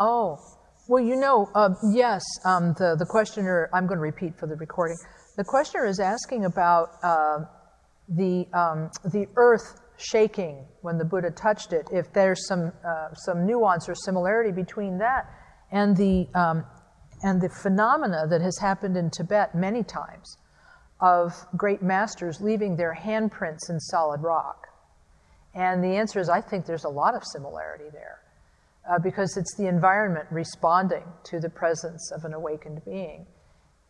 Oh, well, you know, uh, yes, um, the, the questioner, I'm going to repeat for the recording. The questioner is asking about uh, the, um, the earth shaking when the Buddha touched it, if there's some, uh, some nuance or similarity between that and the, um, and the phenomena that has happened in Tibet many times of great masters leaving their handprints in solid rock. And the answer is I think there's a lot of similarity there uh, because it's the environment responding to the presence of an awakened being.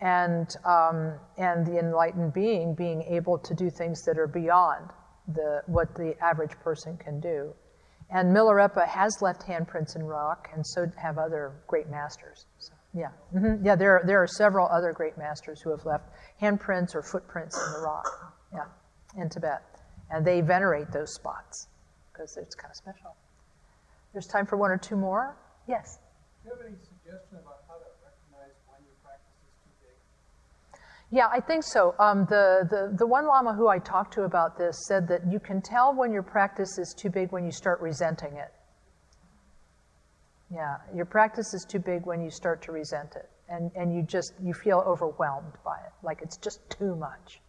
And, um, and the enlightened being being able to do things that are beyond the, what the average person can do. And Milarepa has left handprints in rock, and so have other great masters. So, yeah, mm-hmm. yeah. There are, there are several other great masters who have left handprints or footprints in the rock. Yeah, in Tibet, and they venerate those spots because it's kind of special. There's time for one or two more. Yes? Do you have any suggestion about how to recognize when your practice is too big? Yeah, I think so. Um, the, the, the one Lama who I talked to about this said that you can tell when your practice is too big when you start resenting it. Yeah, your practice is too big when you start to resent it. And, and you just, you feel overwhelmed by it, like it's just too much.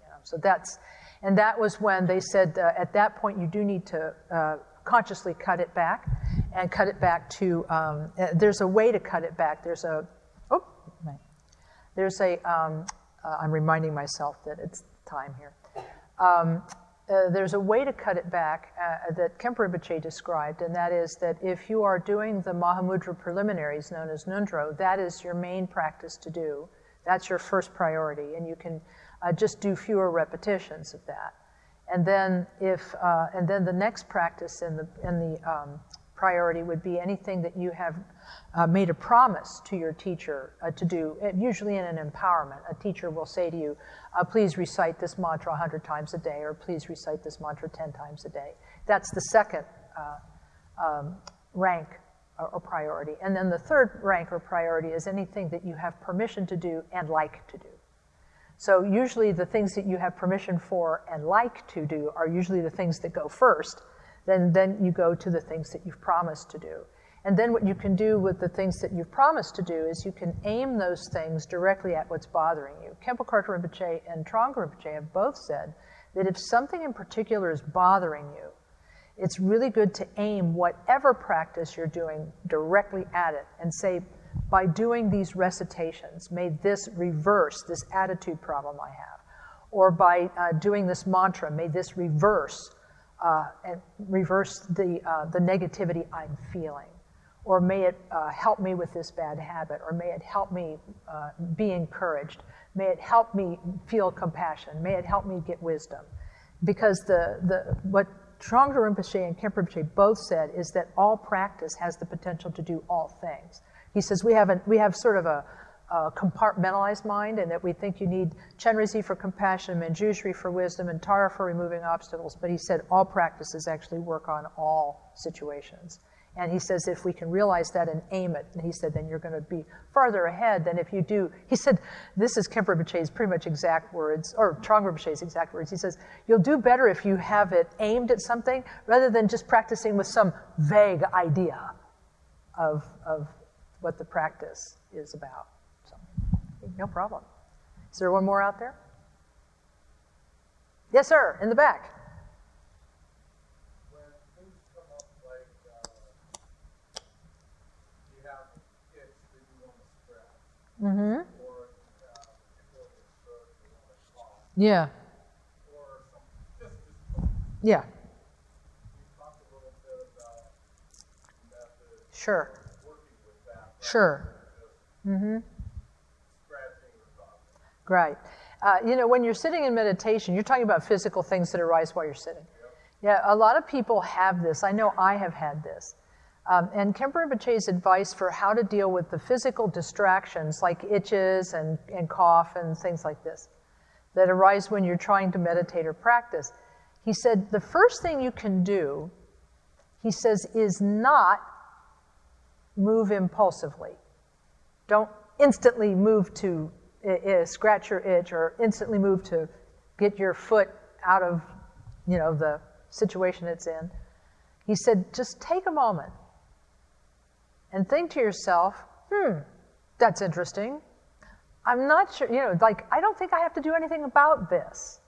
You know, so that's, and that was when they said uh, at that point you do need to uh, consciously cut it back and cut it back to, um, uh, there's a way to cut it back. There's a, oh, there's a. am uh, reminding myself that it's time here. Um, uh, there's a way to cut it back uh, that Khenpo Rinpoche described, and that is that if you are doing the Mahamudra preliminaries known as Ngondro, that is your main practice to do. That's your first priority, and you can uh, just do fewer repetitions of that. And then if, uh, and then the next practice in the, in the um, priority would be anything that you have uh, made a promise to your teacher uh, to do, uh, usually in an empowerment. A teacher will say to you, uh, please recite this mantra 100 times a day, or please recite this mantra 10 times a day. That's the second uh, um, rank or, or priority. And then the third rank or priority is anything that you have permission to do and like to do. So usually the things that you have permission for and like to do are usually the things that go first. Then, then you go to the things that you've promised to do. And then what you can do with the things that you've promised to do is you can aim those things directly at what's bothering you. Khenpo Karthar Rinpoche and Trungpa Rinpoche have both said that if something in particular is bothering you, it's really good to aim whatever practice you're doing directly at it and say, by doing these recitations, may this reverse this attitude problem I have. Or by uh, doing this mantra, may this reverse uh, and reverse the, uh, the negativity I'm feeling. Or may it uh, help me with this bad habit, or may it help me uh, be encouraged. May it help me feel compassion. May it help me get wisdom. Because the, the, what Trungpa Rinpoche and Khenpo Rinpoche both said is that all practice has the potential to do all things. He says we have, we have sort of a, a compartmentalized mind and that we think you need Chenrezig for compassion, Manjushri for wisdom, and Tara for removing obstacles. But he said all practices actually work on all situations. And he says, if we can realize that and aim it, and he said, then you're going to be farther ahead than if you do. He said, this is Khenpo Rinpoche's pretty much exact words, or Trungpa Rinpoche's exact words. He says, you'll do better if you have it aimed at something rather than just practicing with some vague idea of, of what the practice is about. So, no problem. Is there one more out there? Yes, sir, in the back. When things come up like, uh, you have an itch that you want to scratch, Mm-hmm. or you have a particular throat you want to cough, Yeah, or some, just, just, yeah, you talk a little bit about methods sure, working with that, rather sure. Mm-hmm. Right. Uh, you know, when you're sitting in meditation, you're talking about physical things that arise while you're sitting. Yeah, a lot of people have this. I know I have had this. Um, and Khenpo Rinpoche's advice for how to deal with the physical distractions like itches and, and cough and things like this that arise when you're trying to meditate or practice. He said the first thing you can do, he says, is not move impulsively. Don't instantly move to i- scratch your itch or instantly move to get your foot out of, you know, the situation it's in. He said, just take a moment and think to yourself, hmm, that's interesting. I'm not sure, you know, like, I don't think I have to do anything about this.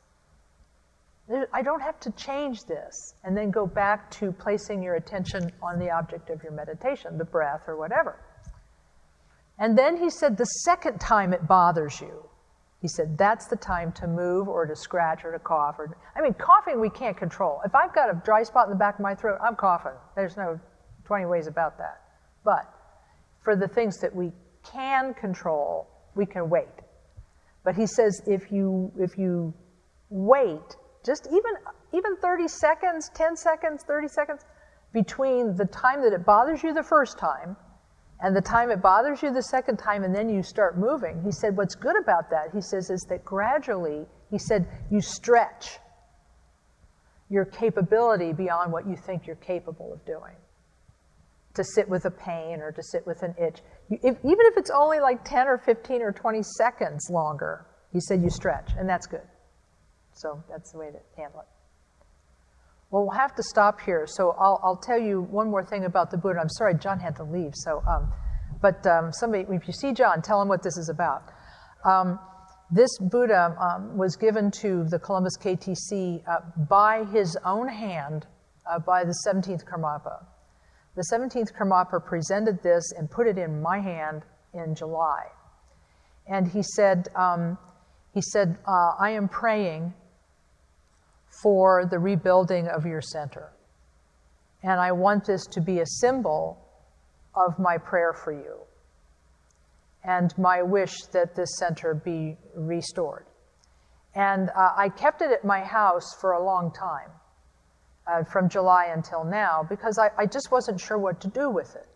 I don't have to change this. And then go back to placing your attention on the object of your meditation, the breath or whatever. And then he said, the second time it bothers you, he said, that's the time to move or to scratch or to cough. Or, I mean, coughing we can't control. If I've got a dry spot in the back of my throat, I'm coughing. There's no 20 ways about that. But for the things that we can control, we can wait. But he says if you, if you wait, just even, even 30 seconds, 10 seconds, 30 seconds, between the time that it bothers you the first time and the time it bothers you the second time and then you start moving, he said what's good about that, he says, is that gradually, he said, you stretch your capability beyond what you think you're capable of doing. To sit with a pain or to sit with an itch. You, if, even if it's only like 10 or 15 or 20 seconds longer, he said you stretch, and that's good. So that's the way to handle it. Well, we'll have to stop here. So I'll, I'll tell you one more thing about the Buddha. I'm sorry, John had to leave. So, um, but um, somebody, if you see John, tell him what this is about. Um, this Buddha um, was given to the Columbus KTC uh, by his own hand uh, by the 17th Karmapa. The 17th Karmapa presented this and put it in my hand in July. And he said, um, he said, uh, I am praying for the rebuilding of your center. And I want this to be a symbol of my prayer for you and my wish that this center be restored. And uh, I kept it at my house for a long time, uh, from July until now, because I, I, just wasn't sure what to do with it.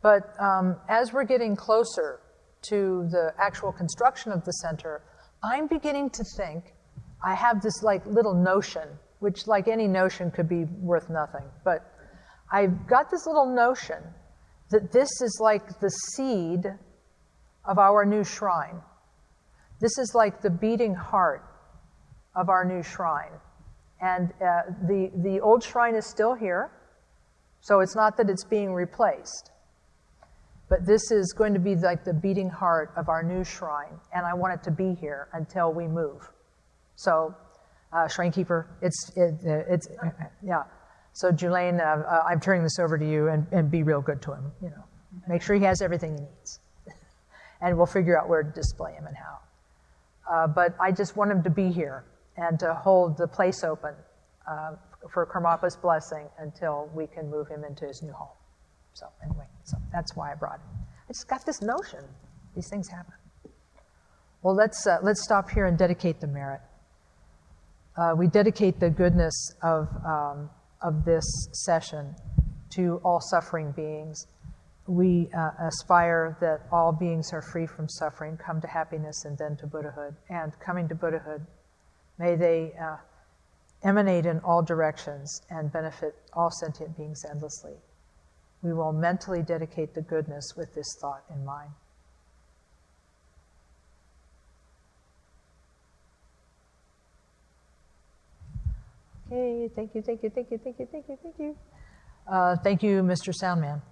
But um, as we're getting closer to the actual construction of the center, I'm beginning to think I have this like little notion, which like any notion could be worth nothing, but I've got this little notion that this is like the seed of our new shrine. This is like the beating heart of our new shrine. And uh, the, the old shrine is still here, so it's not that it's being replaced. But this is going to be like the beating heart of our new shrine, and I want it to be here until we move. So, uh, shrine keeper, it's, it, it's, yeah. So, Julaine, uh, uh, I'm turning this over to you and, and be real good to him, you know. Make sure he has everything he needs. [LAUGHS] and we'll figure out where to display him and how. Uh, but I just want him to be here and to hold the place open uh, for Karmapa's blessing until we can move him into his new home. So, anyway, so that's why I brought him. I just got this notion. These things happen. Well, let's, uh, let's stop here and dedicate the merit. Uh, we dedicate the goodness of, um, of this session to all suffering beings. We uh, aspire that all beings are free from suffering, come to happiness, and then to Buddhahood. And coming to Buddhahood, may they uh, emanate in all directions and benefit all sentient beings endlessly. We will mentally dedicate the goodness with this thought in mind. Thank you, thank you, thank you, thank you, thank you, thank you. Uh, thank you, Mr. Soundman.